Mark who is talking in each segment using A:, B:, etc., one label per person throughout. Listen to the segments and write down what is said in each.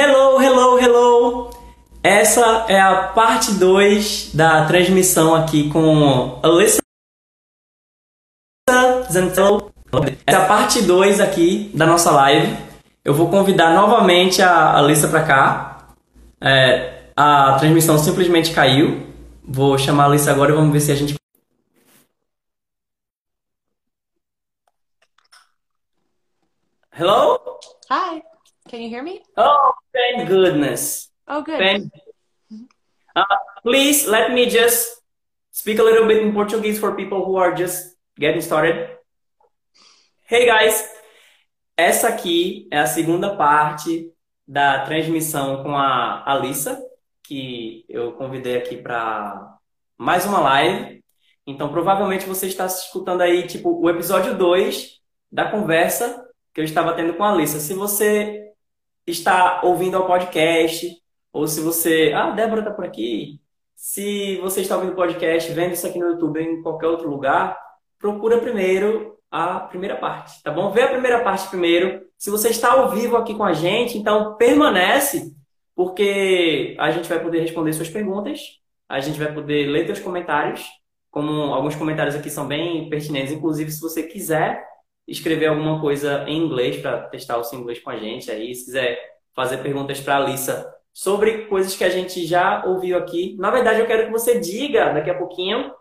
A: Hello, hello, hello! Essa é a parte 2 da transmissão aqui com Alyssa Zantello. Essa é a parte 2 aqui da nossa live. Eu vou convidar novamente a Alyssa para cá. É, a transmissão simplesmente caiu. Vou chamar a Alyssa agora e vamos ver se a gente. Hello?
B: Hi. Can you hear me?
A: Oh, thank goodness.
B: Oh, good.
A: Thank uh, please let me just speak a little bit in Portuguese for people who are just getting started. Hey guys, essa aqui é a segunda parte da transmissão com a Alissa, que eu convidei aqui para mais uma live. Então, provavelmente você está escutando aí, tipo, o episódio 2 da conversa que eu estava tendo com a Alissa. Se você está ouvindo o podcast, ou se você. Ah, Débora está por aqui. Se você está ouvindo o podcast, vendo isso aqui no YouTube ou em qualquer outro lugar, procura primeiro a primeira parte, tá bom? Vê a primeira parte primeiro. Se você está ao vivo aqui com a gente, então permanece, porque a gente vai poder responder suas perguntas, a gente vai poder ler seus comentários, como alguns comentários aqui são bem pertinentes, inclusive se você quiser escrever alguma coisa em inglês para testar o seu inglês com a gente aí, se quiser fazer perguntas para a Alissa sobre coisas que a gente já ouviu aqui. Na verdade, eu quero que você diga daqui a pouquinho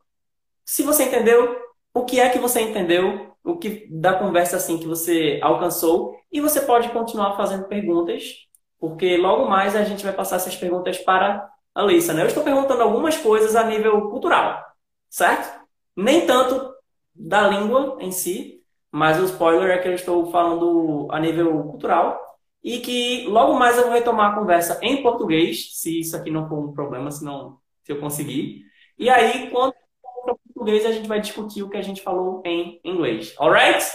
A: se você entendeu, o que é que você entendeu, o que da conversa assim que você alcançou e você pode continuar fazendo perguntas, porque logo mais a gente vai passar essas perguntas para a Alissa, né? Eu estou perguntando algumas coisas a nível cultural, certo? Nem tanto da língua em si, mas o spoiler é que eu estou falando a nível cultural e que logo mais eu vou retomar a conversa em português, se isso aqui não for um problema, se, não, se eu conseguir. E aí, quando for português, a gente vai discutir o que a gente falou em inglês. Alright?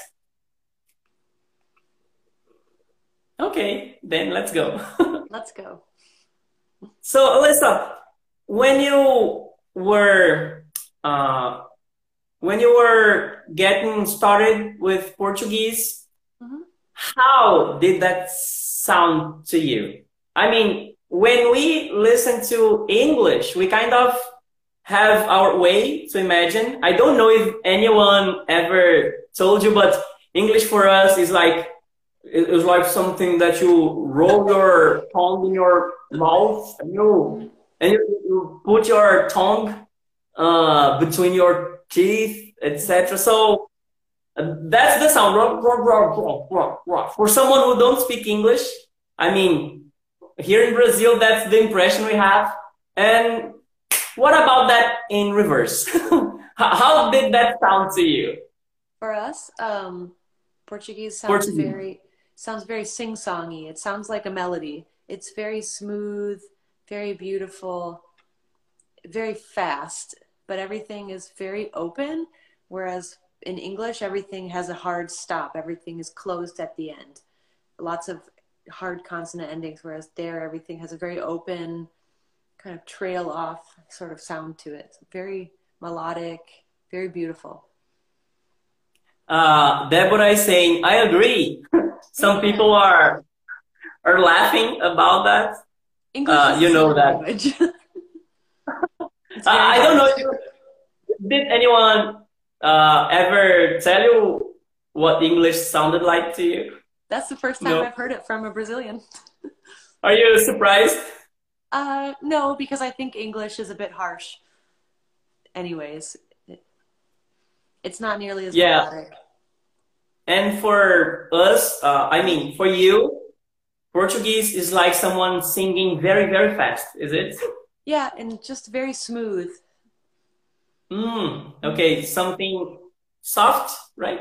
A: Okay, then let's go.
B: Let's go.
A: So, Alyssa, when you were uh, when you were getting started with Portuguese, mm-hmm. how did that sound to you? I mean, when we listen to English, we kind of have our way to imagine. I don't know if anyone ever told you, but English for us is like it's like something that you roll your tongue in your mouth and you and you, you put your tongue uh, between your teeth, etc. So uh, that's the sound. For someone who don't speak English, I mean, here in Brazil, that's the impression we have. And what about that in reverse? How did that sound to you?
B: For us, um, Portuguese sounds Portuguese. very sounds very sing-songy. It sounds like a melody. It's very smooth, very beautiful, very fast but everything is very open. Whereas in English, everything has a hard stop. Everything is closed at the end. Lots of hard consonant endings, whereas there, everything has a very open, kind of trail off sort of sound to it. It's very melodic, very beautiful.
A: Uh, Deborah is saying, I agree. Some people are are laughing about that.
B: English uh, you know that.
A: Uh, I don't know. Did anyone uh, ever tell you what English sounded like to you?
B: That's the first time no. I've heard it from a Brazilian.
A: Are you surprised?
B: Uh, no, because I think English is a bit harsh. Anyways, it, it's not nearly as yeah. melodic.
A: And for us, uh, I mean, for you, Portuguese is like someone singing very, very fast, is it?
B: Yeah, and just very smooth.
A: Mm, okay, something soft, right?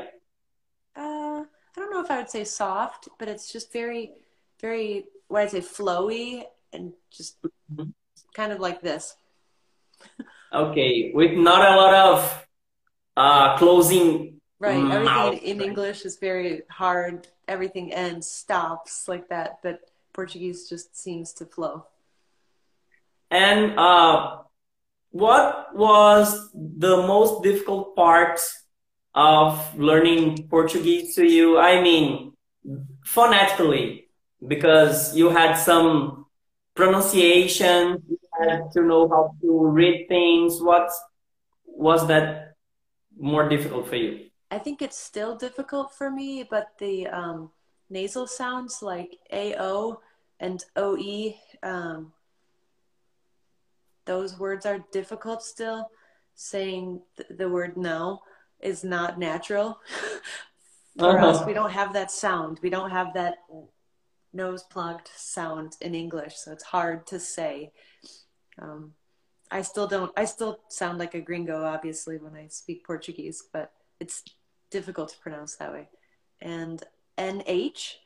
B: Uh, I don't know if I would say soft, but it's just very, very, what I'd say, flowy and just mm-hmm. kind of like this.
A: okay, with not a lot of uh, closing.
B: Right, everything in, in English is very hard. Everything ends, stops like that, but Portuguese just seems to flow.
A: And uh, what was the most difficult part of learning Portuguese to you? I mean, phonetically, because you had some pronunciation, you had to know how to read things. What was that more difficult for you?
B: I think it's still difficult for me, but the um, nasal sounds like AO and OE, um, those words are difficult still. Saying th- the word no is not natural. for uh-huh. us, we don't have that sound. We don't have that nose plugged sound in English, so it's hard to say. Um, I still don't, I still sound like a gringo, obviously, when I speak Portuguese, but it's difficult to pronounce that way. And NH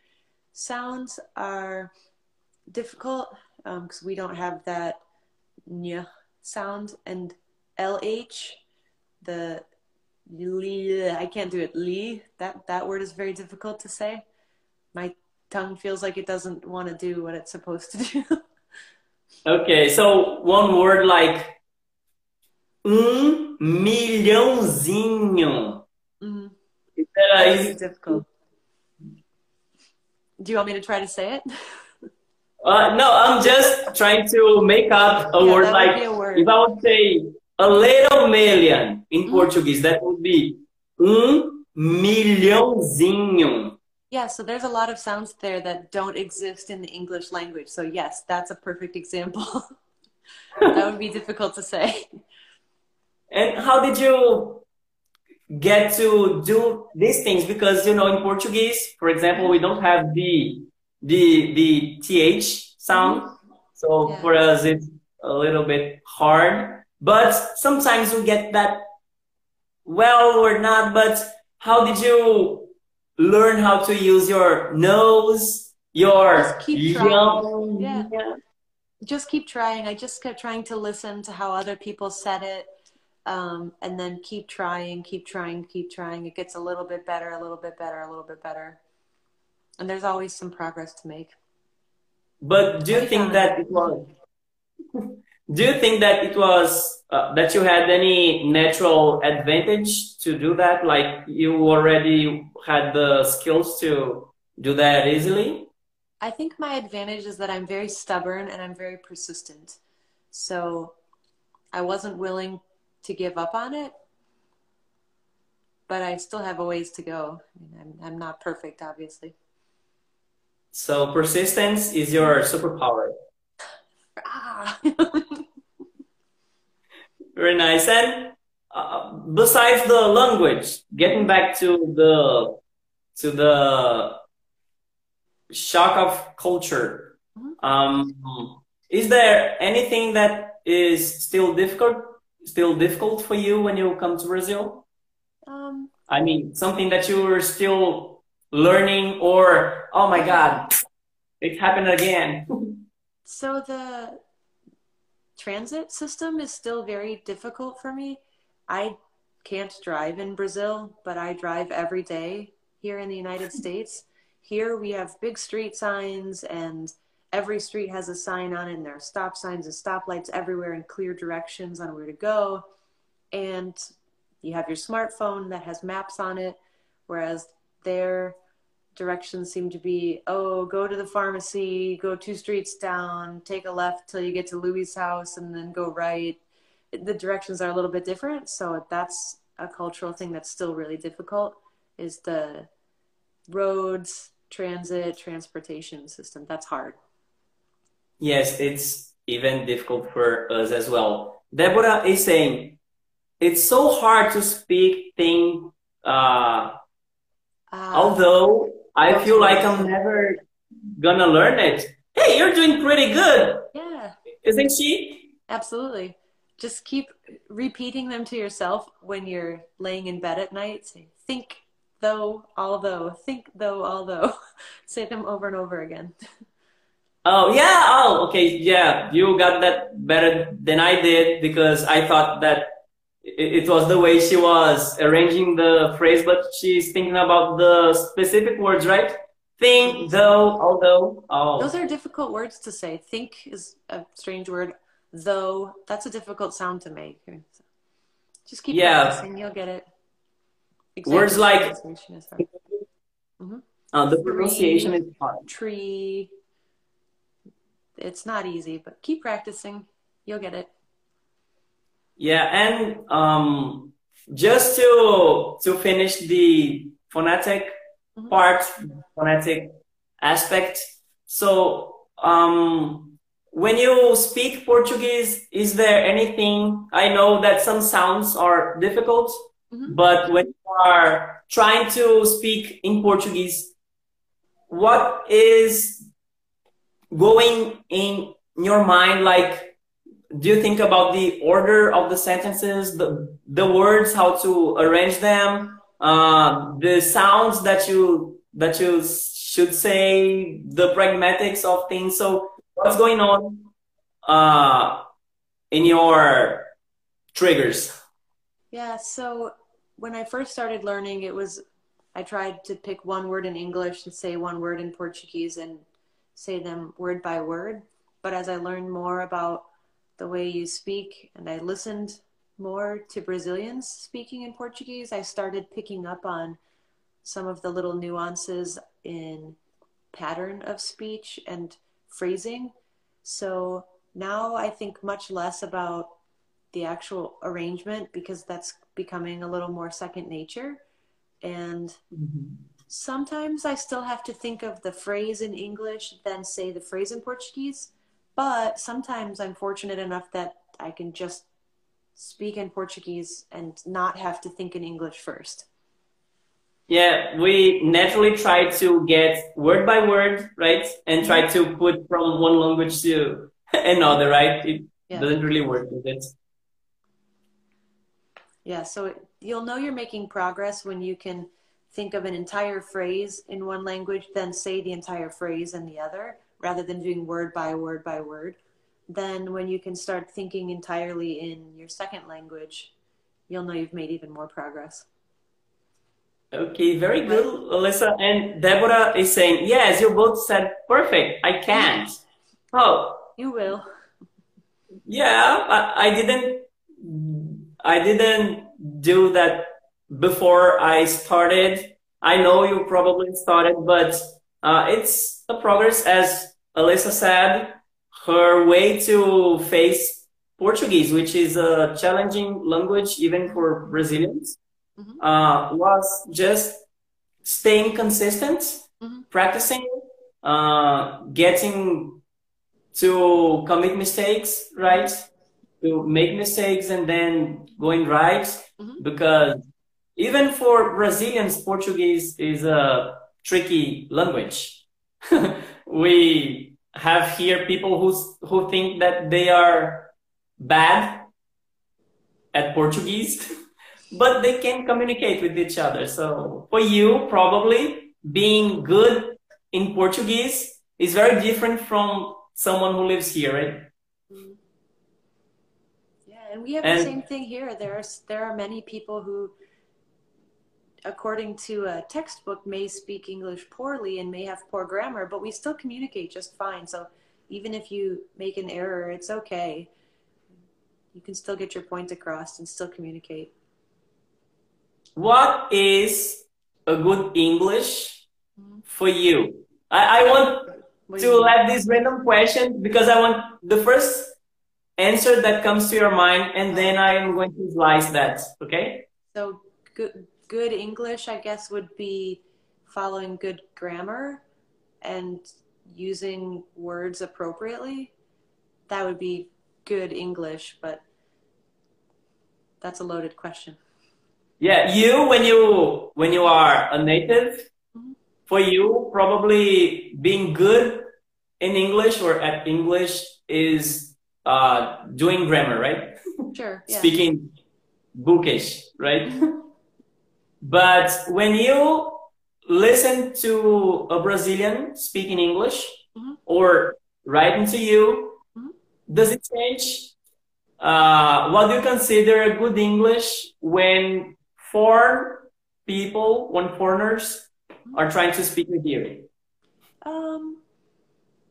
B: sounds are difficult because um, we don't have that nya sound. And LH, the li, I can't do it. Li, that, that word is very difficult to say. My tongue feels like it doesn't want to do what it's supposed to do.
A: okay, so one word like um milhãozinho.
B: Mm-hmm. That's difficult. Do you want me to try to say it?
A: Uh, no, I'm just trying to make up a yeah, word like a word. if I would say a little million in mm. Portuguese, that would be um milhãozinho.
B: Yeah, so there's a lot of sounds there that don't exist in the English language. So yes, that's a perfect example. that would be difficult to say.
A: And how did you get to do these things because you know in Portuguese, for example, we don't have the the the th sound, so yeah. for us it's a little bit hard. But sometimes we get that well or not. But how did you learn how to use your nose, your
B: just keep young, yeah. yeah. Just keep trying. I just kept trying to listen to how other people said it um, and then keep trying, keep trying, keep trying. It gets a little bit better, a little bit better, a little bit better. And there's always some progress to make.
A: But do you think that it was? Do you think that it was uh, that you had any natural advantage to do that? Like you already had the skills to do that easily?
B: I think my advantage is that I'm very stubborn and I'm very persistent. So I wasn't willing to give up on it, but I still have a ways to go. I mean, I'm, I'm not perfect, obviously.
A: So persistence is your superpower. ah. Very nice. And uh, besides the language, getting back to the to the shock of culture, mm-hmm. um, is there anything that is still difficult still difficult for you when you come to Brazil?
B: Um,
A: I mean, something that you are still learning, or oh my god, it happened again.
B: so the transit system is still very difficult for me. I can't drive in Brazil, but I drive every day here in the United States. Here we have big street signs and every street has a sign on it and there are stop signs and stoplights everywhere and clear directions on where to go and you have your smartphone that has maps on it whereas their directions seem to be oh go to the pharmacy go two streets down take a left till you get to louis house and then go right the directions are a little bit different so that's a cultural thing that's still really difficult is the roads transit transportation system that's hard
A: Yes, it's even difficult for us as well. Deborah is saying it's so hard to speak thing. Uh, uh, although I feel like I'm never gonna learn it. Hey, you're doing pretty good.
B: Yeah.
A: Isn't she?
B: Absolutely. Just keep repeating them to yourself when you're laying in bed at night. Say, think though, although, think though, although. Say them over and over again.
A: Oh yeah. Oh okay. Yeah, you got that better than I did because I thought that it, was the way she was arranging the phrase, but she's thinking about the specific words, right? Think, though, although. Oh.
B: Those are difficult words to say. Think is a strange word. Though that's a difficult sound to make. Just keep yeah. practicing. You'll get it.
A: Exactly. Words like. Mm-hmm. Uh, the pronunciation is hard.
B: Tree. It's not easy, but keep practicing. You'll get it.
A: Yeah, and um, just to to finish the phonetic mm-hmm. part, phonetic aspect. So, um, when you speak Portuguese, is there anything? I know that some sounds are difficult, mm-hmm. but when you are trying to speak in Portuguese, what is going in your mind? Like, do you think about the order of the sentences, the the words, how to arrange them, uh, the sounds that you that you should say, the pragmatics of things? So, what's going on uh, in your triggers?
B: Yeah. So when I first started learning, it was I tried to pick one word in English and say one word in Portuguese and say them word by word. But as I learned more about the way you speak and I listened more to Brazilians speaking in Portuguese, I started picking up on some of the little nuances in pattern of speech and phrasing. So now I think much less about the actual arrangement because that's becoming a little more second nature and mm-hmm. sometimes I still have to think of the phrase in English, then say the phrase in Portuguese. But sometimes I'm fortunate enough that I can just speak in Portuguese and not have to think in English first.
A: Yeah, we naturally try to get word by word, right? And try to put from one language to another, right? It yeah. doesn't really work with it.
B: Yeah, so it, you'll know you're making progress when you can think of an entire phrase in one language, then say the entire phrase in the other, rather than doing word by word by word. Then, when you can start thinking entirely in your second language, you'll know you've made even more progress.
A: Okay, very good, Alyssa. And Deborah is saying, yes, you both said perfect. I can't. Oh.
B: You will.
A: Yeah, I, I didn't I didn't do that before I started. I know you probably started, but uh, it's a progress. As Alyssa said, her way to face Portuguese, which is a challenging language even for Brazilians, mm-hmm. uh, was just staying consistent, mm-hmm. practicing, uh, getting to commit mistakes, right? to make mistakes and then going right mm-hmm. because even for Brazilians, Portuguese is a tricky language. we have here people who who think that they are bad at Portuguese, but they can communicate with each other. So for you, probably being good in Portuguese is very different from someone who lives here, right?
B: Yeah, and we have and, the same thing here. There's there are many people who, according to a textbook, may speak English poorly and may have poor grammar, but we still communicate just fine. So even if you make an error, it's okay. You can still get your point across and still communicate.
A: What is a good English for you? I, I want to let this random question because I want the first answer that comes to your mind, and then I am going to slice that. Okay.
B: So good, good English, I guess, would be following good grammar and using words appropriately. That would be good English, but that's a loaded question.
A: Yeah, you when you when you are a native, mm-hmm. for you probably being good in English or at English is uh, doing grammar, right?
B: Sure.
A: Yeah. Speaking bookish, right? But when you listen to a Brazilian speaking English mm-hmm. or writing to you, mm-hmm. does it change? Uh, what do you consider a good English when foreign people, when foreigners mm-hmm. are trying to speak with you?
B: Um,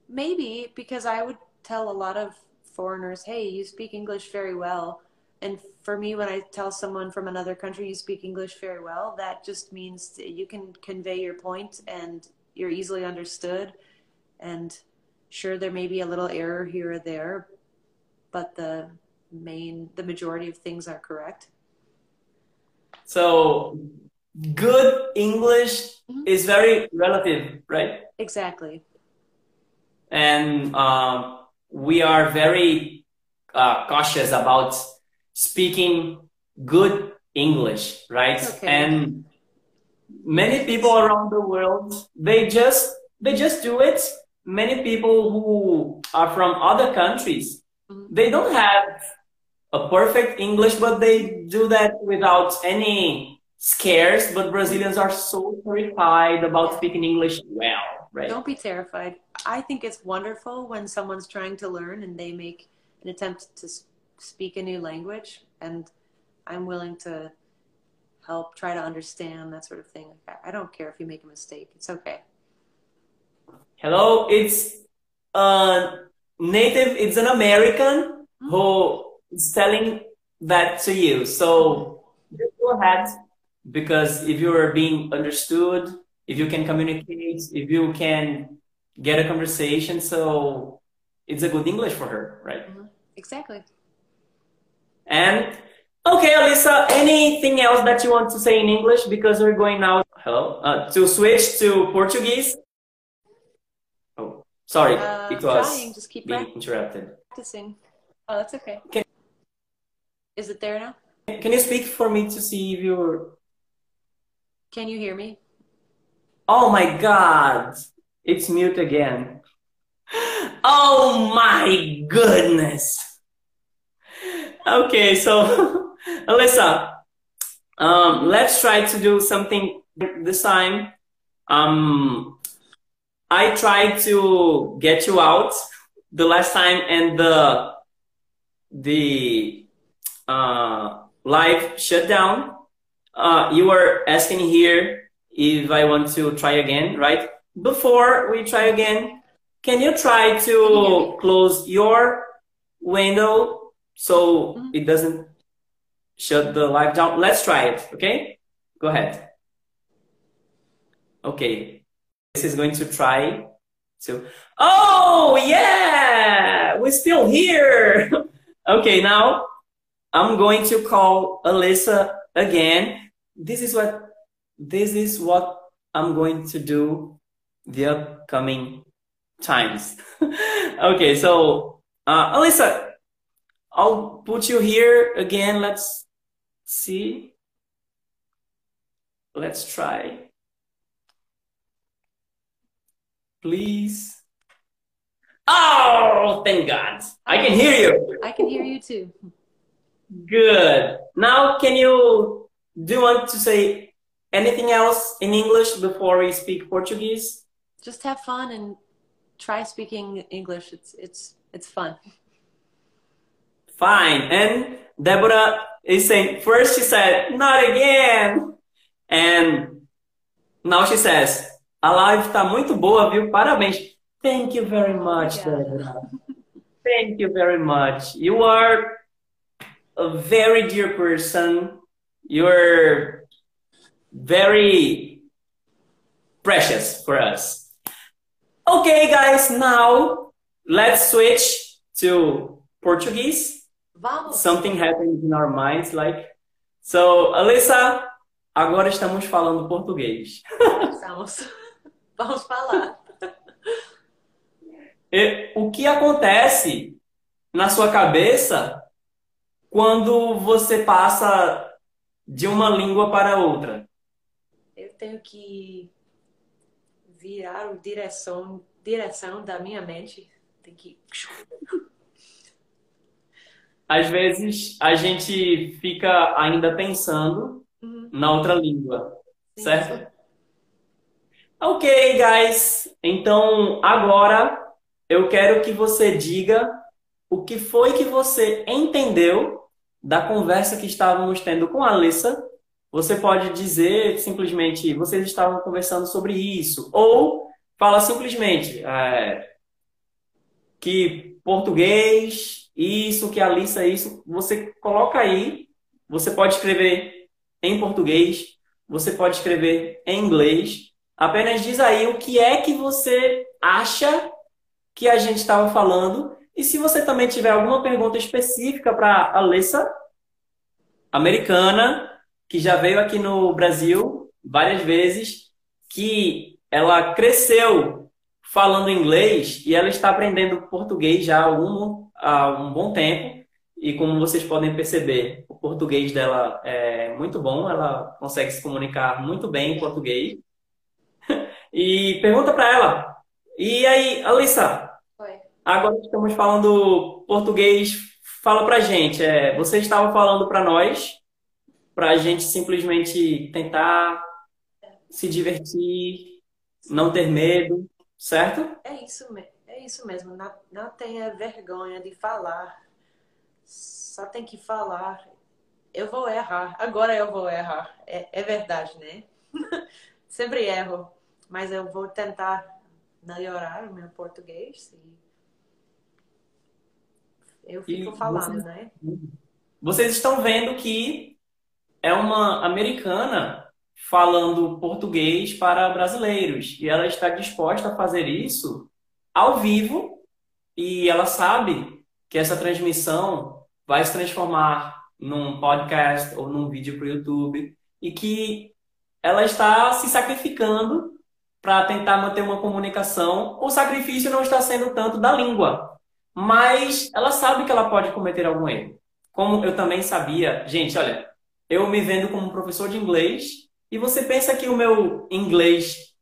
B: maybe because I would tell a lot of foreigners, hey, you speak English very well. And for me, when I tell someone from another country you speak English very well, that just means you can convey your point and you're easily understood. And sure, there may be a little error here or there, but the main, the majority of things are correct.
A: So good English mm-hmm. is very relative, right?
B: Exactly.
A: And um, we are very uh, cautious about speaking good English, right? Okay. And many people around the world, they just they just do it. Many people who are from other countries, mm-hmm. they don't have a perfect English, but they do that without any scares. But Brazilians are so terrified about speaking English well, right?
B: Don't be terrified. I think it's wonderful when someone's trying to learn and they make an attempt to speak a new language, and I'm willing to help try to understand that sort of thing. I don't care if you make a mistake; it's okay.
A: Hello, it's a native. It's an American mm-hmm. who is telling that to you. So go ahead, because if you are being understood, if you can communicate, if you can get a conversation, so it's a good English for her, right? Mm-hmm.
B: Exactly.
A: And okay, Alyssa, anything else that you want to say in English? Because we're going now, hello, uh, to switch to Portuguese. Oh, sorry, uh, it was trying. Just keep being interrupted.
B: Practicing. Oh, that's okay. Can, Is it there now?
A: Can you speak for me to see if you're...
B: Can you hear me?
A: Oh my God, it's mute again. Oh my goodness. Okay, so Alyssa, um, let's try to do something this time. Um, I tried to get you out the last time, and the the uh, live shut down. Uh, you were asking here if I want to try again, right? Before we try again, can you try to close your window so mm-hmm. it doesn't shut the live down? Let's try it, okay? Go ahead. Okay. This is going to try to. Oh, yeah! We're still here! okay, now I'm going to call Alyssa again. This is what this is what I'm going to do the upcoming times. okay, so uh, Alyssa, I'll put you here again. Let's see. Let's try. Please. Oh, thank God. I can hear you.
B: I can hear you too.
A: Good. Now, can you, do you want to say anything else in English before we speak Portuguese?
B: Just have fun and try speaking English. It's it's it's fun.
A: Fine. And Deborah is saying first she said not again, and now she says a live está muito boa, viu? Parabéns. Thank you very much, Deborah. Thank you very much. You are a very dear person. You're very precious for us. Okay, guys, now let's switch to Portuguese.
B: Vamos.
A: Something happens in our minds, like. So, Alyssa, agora estamos falando português.
B: Estamos. Vamos falar.
A: E, o que acontece na sua cabeça quando você passa de uma língua para outra?
B: Eu tenho que virar a direção, direção da minha mente. Tem que.
A: Às vezes a gente fica ainda pensando uhum. na outra língua, Sim. certo? Ok, guys. Então agora eu quero que você diga o que foi que você entendeu da conversa que estávamos tendo com a Alissa você pode dizer simplesmente, vocês estavam conversando sobre isso. Ou fala simplesmente, é, que português, isso, que Alissa, isso, você coloca aí, você pode escrever em português, você pode escrever em inglês. Apenas diz aí o que é que você acha que a gente estava falando. E se você também tiver alguma pergunta específica para a Alessa, americana, que já veio aqui no Brasil várias vezes, que ela cresceu falando inglês e ela está aprendendo português já há um, há um bom tempo. E como vocês podem perceber, o português dela é muito bom, ela consegue se comunicar muito bem em português. E pergunta para ela. E aí, Alissa?
B: Oi.
A: Agora que estamos falando português, fala pra gente. É, você estava falando para nós, para a gente simplesmente tentar se divertir, não ter medo, certo?
B: É isso, é isso mesmo. Não, não tenha vergonha de falar só tem que falar. Eu vou errar, agora eu vou errar. É, é verdade, né? Sempre erro, mas eu vou tentar melhorar o meu português e eu fico e falando, né?
A: Vocês estão vendo que é uma americana falando português para brasileiros e ela está disposta a fazer isso ao vivo e ela sabe que essa transmissão vai se transformar num podcast ou num vídeo para o YouTube e que ela está se sacrificando para tentar manter uma comunicação. O sacrifício não está sendo tanto da língua, mas ela sabe que ela pode cometer algum erro. Como eu também sabia, gente, olha, eu me vendo como professor de inglês e você pensa que o meu inglês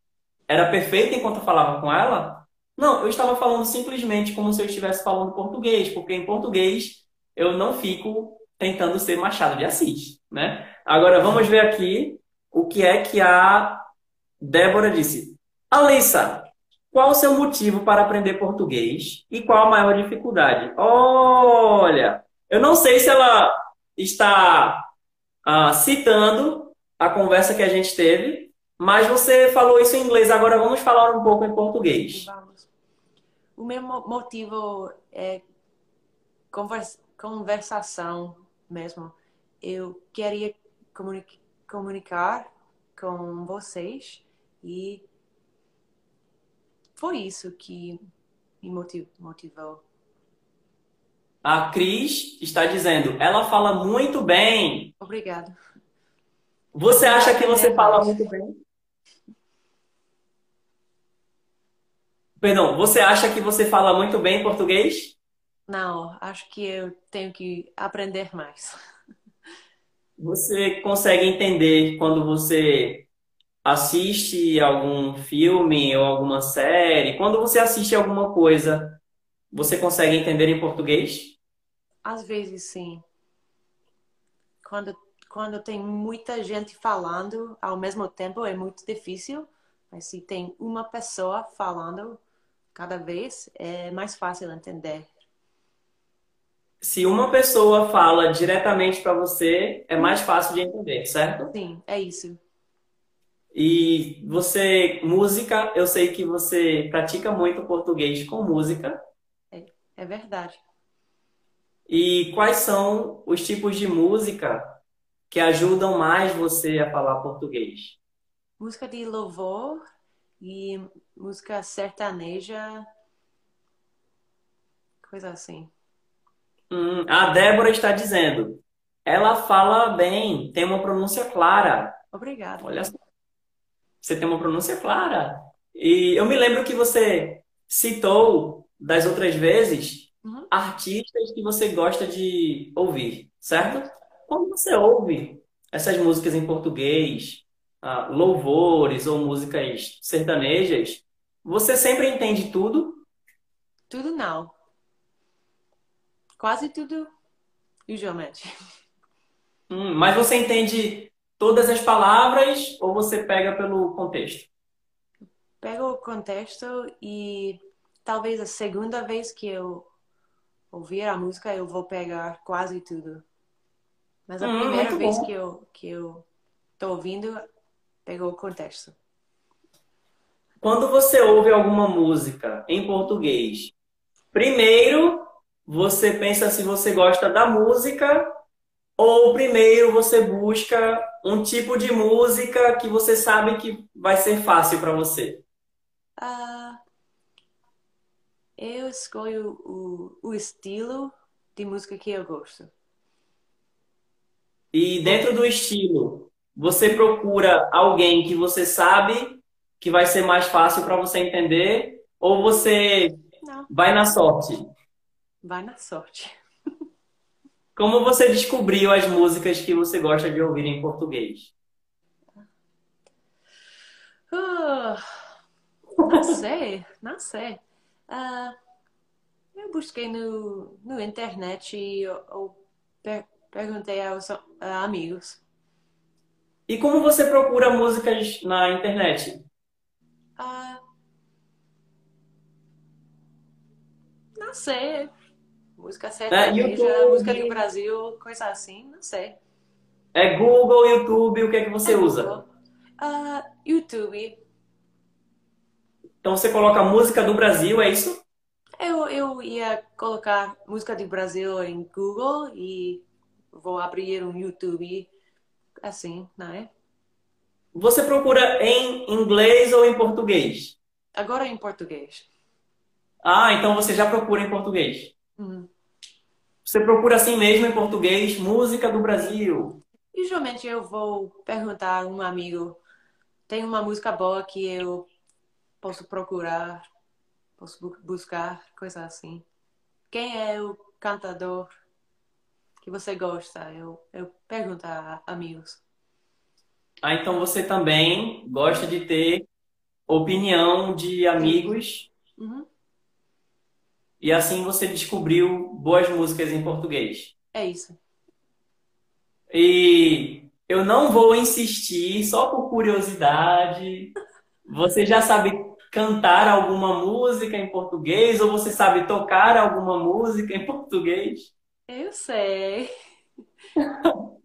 A: era perfeito enquanto eu falava com ela? Não, eu estava falando simplesmente como se eu estivesse falando português, porque em português eu não fico tentando ser Machado de Assis, né? Agora vamos ver aqui o que é que a Débora disse. Alissa, qual o seu motivo para aprender português e qual a maior dificuldade? Olha, eu não sei se ela está ah, citando a conversa que a gente teve, mas você falou isso em inglês. Agora vamos falar um pouco em português.
B: Vamos. O meu motivo é conversa conversação mesmo. Eu queria comunicar com vocês e foi isso que me motivou.
A: A Cris está dizendo, ela fala muito bem.
B: Obrigada.
A: Você acha que você fala muito bem? Perdão, você acha que você fala muito bem português?
B: Não, acho que eu tenho que aprender mais.
A: Você consegue entender quando você assiste algum filme ou alguma série? Quando você assiste alguma coisa, você consegue entender em português?
B: Às vezes sim. Quando, quando tem muita gente falando ao mesmo tempo é muito difícil, mas se tem uma pessoa falando cada vez é mais fácil entender
A: se uma pessoa fala diretamente para você, é mais fácil de entender, certo?
B: Sim, é isso.
A: E você, música, eu sei que você pratica muito português com música.
B: É, é verdade.
A: E quais são os tipos de música que ajudam mais você a falar português?
B: Música de louvor e música sertaneja, coisa assim.
A: Hum, a Débora está dizendo. Ela fala bem, tem uma pronúncia clara.
B: Obrigada.
A: Olha só. Você tem uma pronúncia clara. E eu me lembro que você citou das outras vezes uhum. artistas que você gosta de ouvir, certo? Quando você ouve essas músicas em português, ah, louvores ou músicas sertanejas, você sempre entende tudo?
B: Tudo não. Quase tudo usualmente.
A: Hum, mas você entende todas as palavras ou você pega pelo contexto?
B: Pego o contexto e talvez a segunda vez que eu ouvir a música eu vou pegar quase tudo. Mas a hum, primeira vez bom. que eu que eu tô ouvindo pegou o contexto.
A: Quando você ouve alguma música em português primeiro você pensa se você gosta da música ou primeiro você busca um tipo de música que você sabe que vai ser fácil para você?
B: Uh, eu escolho o, o estilo de música que eu gosto.
A: E dentro do estilo, você procura alguém que você sabe que vai ser mais fácil para você entender ou você Não. vai na sorte?
B: Vai na sorte.
A: Como você descobriu as músicas que você gosta de ouvir em português?
B: Uh, não sei, não sei. Uh, eu busquei no, no internet e eu, eu per, perguntei aos amigos.
A: E como você procura músicas na internet?
B: Uh, não sei. Música sertaneja, é, música do Brasil, coisa assim, não sei.
A: É Google, YouTube, o que é que você é usa?
B: Uh, YouTube.
A: Então você coloca música do Brasil, é isso?
B: Eu, eu ia colocar música do Brasil em Google e vou abrir um YouTube assim, não é?
A: Você procura em inglês ou em português?
B: Agora em português.
A: Ah, então você já procura em português.
B: Uhum.
A: Você procura assim mesmo em português, música do Brasil.
B: E geralmente eu vou perguntar a um amigo, tem uma música boa que eu posso procurar, posso buscar, coisa assim. Quem é o cantador que você gosta? Eu, eu pergunto a amigos.
A: Ah, então você também gosta de ter opinião de amigos
B: uhum.
A: E assim você descobriu boas músicas em português.
B: É isso.
A: E eu não vou insistir só por curiosidade. Você já sabe cantar alguma música em português ou você sabe tocar alguma música em português?
B: Eu sei.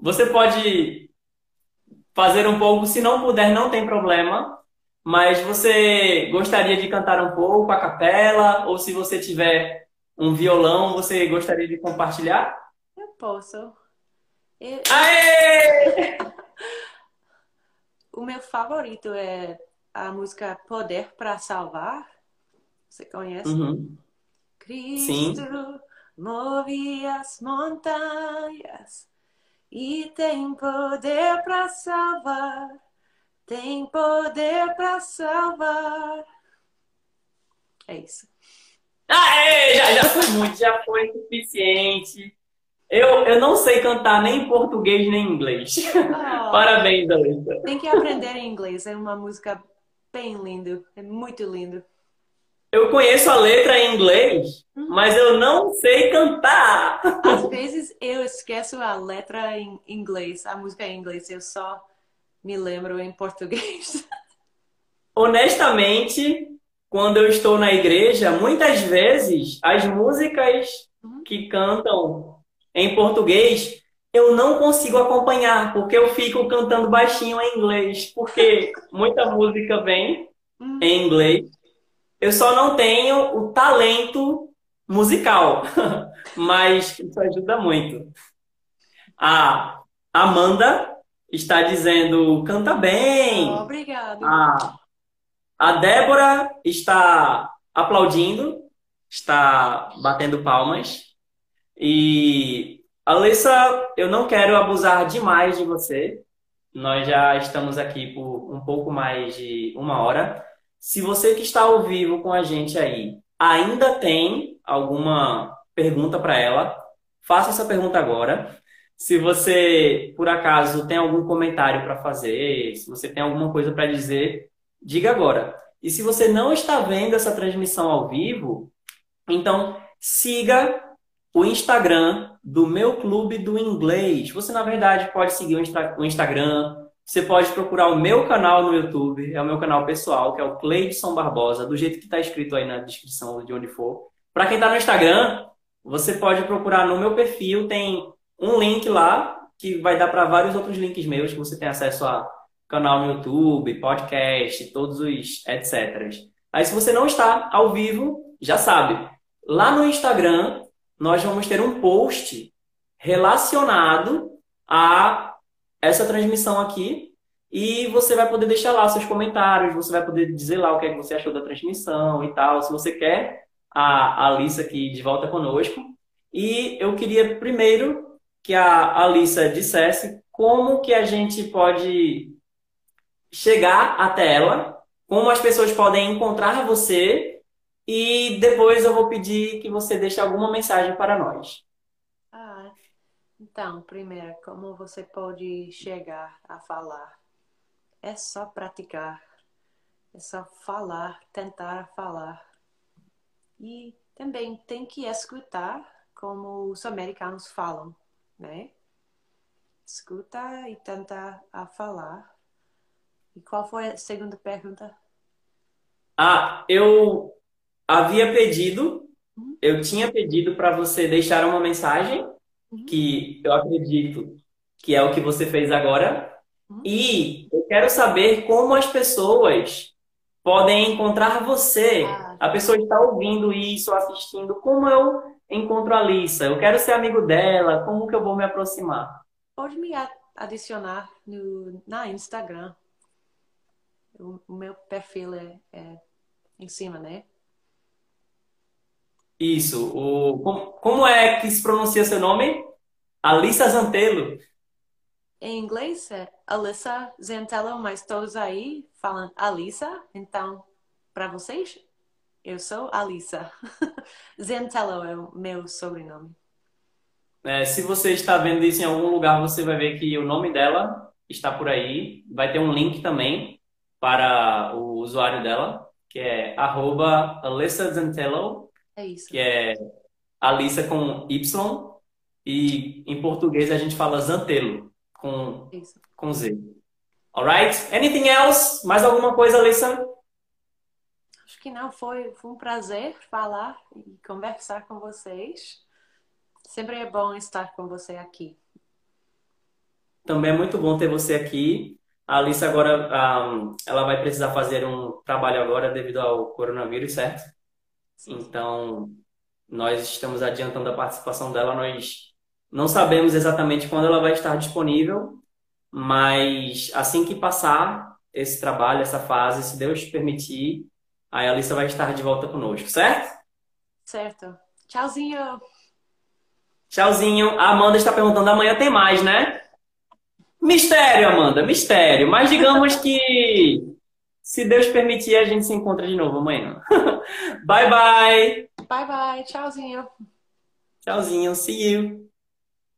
A: Você pode fazer um pouco, se não puder, não tem problema. Mas você gostaria de cantar um pouco a capela? Ou se você tiver um violão, você gostaria de compartilhar?
B: Eu posso. Eu...
A: Aê!
B: o meu favorito é a música Poder para Salvar. Você conhece?
A: Uhum.
B: Cristo Sim. Move as montanhas e tem poder para salvar tem poder para salvar. É isso.
A: Aê, já, já foi muito, já foi suficiente. Eu, eu não sei cantar nem em português nem em inglês. Oh, Parabéns, Alissa.
B: Tem que aprender em inglês. É uma música bem linda. É muito lindo.
A: Eu conheço a letra em inglês, uhum. mas eu não sei cantar.
B: Às vezes eu esqueço a letra em inglês, a música em inglês. Eu só me lembro em português.
A: Honestamente, quando eu estou na igreja, muitas vezes as músicas uhum. que cantam em português eu não consigo acompanhar, porque eu fico cantando baixinho em inglês, porque muita música vem uhum. em inglês. Eu só não tenho o talento musical, mas isso ajuda muito. A Amanda está dizendo canta bem.
B: Oh, obrigado.
A: A, a Débora está aplaudindo, está batendo palmas. E Alessa, eu não quero abusar demais de você. Nós já estamos aqui por um pouco mais de uma hora. Se você que está ao vivo com a gente aí ainda tem alguma pergunta para ela, faça essa pergunta agora. Se você, por acaso, tem algum comentário para fazer, se você tem alguma coisa para dizer, diga agora. E se você não está vendo essa transmissão ao vivo, então siga o Instagram do meu clube do inglês. Você, na verdade, pode seguir o, Insta o Instagram, você pode procurar o meu canal no YouTube, é o meu canal pessoal, que é o Cleidson Barbosa, do jeito que está escrito aí na descrição de onde for. Para quem está no Instagram, você pode procurar no meu perfil, tem um link lá que vai dar para vários outros links meus que você tem acesso a canal no YouTube, podcast, todos os etc. Aí se você não está ao vivo, já sabe, lá no Instagram nós vamos ter um post relacionado a essa transmissão aqui e você vai poder deixar lá seus comentários, você vai poder dizer lá o que, é que você achou da transmissão e tal, se você quer a Alissa aqui de volta conosco. E eu queria primeiro que a Alissa dissesse como que a gente pode chegar até ela, como as pessoas podem encontrar você e depois eu vou pedir que você deixe alguma mensagem para nós.
B: Então, primeiro, como você pode chegar a falar? É só praticar, é só falar, tentar falar. E também tem que escutar como os americanos falam, né? Escuta e tenta a falar. E qual foi a segunda pergunta?
A: Ah, eu havia pedido, uhum. eu tinha pedido para você deixar uma mensagem. Que eu acredito que é o que você fez agora. Uhum. E eu quero saber como as pessoas podem encontrar você. Ah, a pessoa está ouvindo isso, assistindo. Como eu encontro a Lisa? Eu quero ser amigo dela. Como que eu vou me aproximar?
B: Pode me adicionar no, na Instagram. O, o meu perfil é, é, em cima, né?
A: Isso. O, como, como é que se pronuncia seu nome? Alissa Zantelo.
B: Em inglês é Alyssa Zantello, mas todos aí falam Alissa. Então, para vocês, eu sou Alissa. Zantello é o meu sobrenome.
A: É, se você está vendo isso em algum lugar, você vai ver que o nome dela está por aí. Vai ter um link também para o usuário dela, que é arroba Alissa Zantello.
B: É isso.
A: Que é Alissa com Y. E em português a gente fala Zantelo com, Isso. com Z. Alright? Anything else? Mais alguma coisa, Alissa?
B: Acho que não. Foi, foi um prazer falar e conversar com vocês. Sempre é bom estar com você aqui.
A: Também é muito bom ter você aqui. A Alissa agora, um, ela vai precisar fazer um trabalho agora devido ao coronavírus, certo? Então, nós estamos adiantando a participação dela. Nós não sabemos exatamente quando ela vai estar disponível, mas assim que passar esse trabalho, essa fase, se Deus permitir, a Alissa vai estar de volta conosco, certo?
B: Certo. Tchauzinho.
A: Tchauzinho. A Amanda está perguntando, amanhã tem mais, né? Mistério, Amanda, mistério. Mas digamos que, se Deus permitir, a gente se encontra de novo amanhã. bye, bye.
B: Bye, bye. Tchauzinho.
A: Tchauzinho. See you.